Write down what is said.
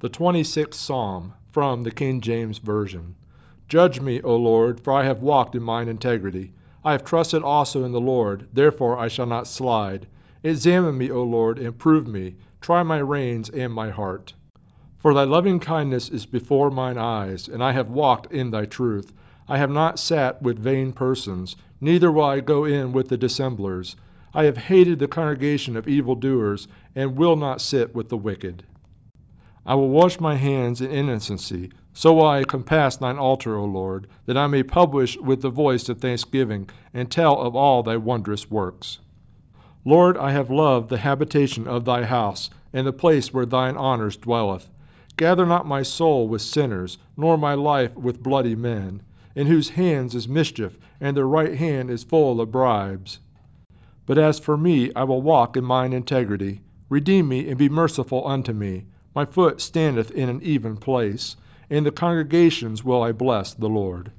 The 26th Psalm, from the King James Version. Judge me, O Lord, for I have walked in mine integrity. I have trusted also in the Lord, therefore I shall not slide. Examine me, O Lord, and prove me. Try my reins and my heart. For thy loving kindness is before mine eyes, and I have walked in thy truth. I have not sat with vain persons, neither will I go in with the dissemblers. I have hated the congregation of evildoers, and will not sit with the wicked. I will wash my hands in innocency. So will I compass thine altar, O Lord, that I may publish with the voice of thanksgiving, and tell of all thy wondrous works. Lord, I have loved the habitation of thy house, and the place where thine honors dwelleth. Gather not my soul with sinners, nor my life with bloody men, in whose hands is mischief, and their right hand is full of bribes. But as for me, I will walk in mine integrity. Redeem me, and be merciful unto me. My foot standeth in an even place. In the congregations will I bless the Lord.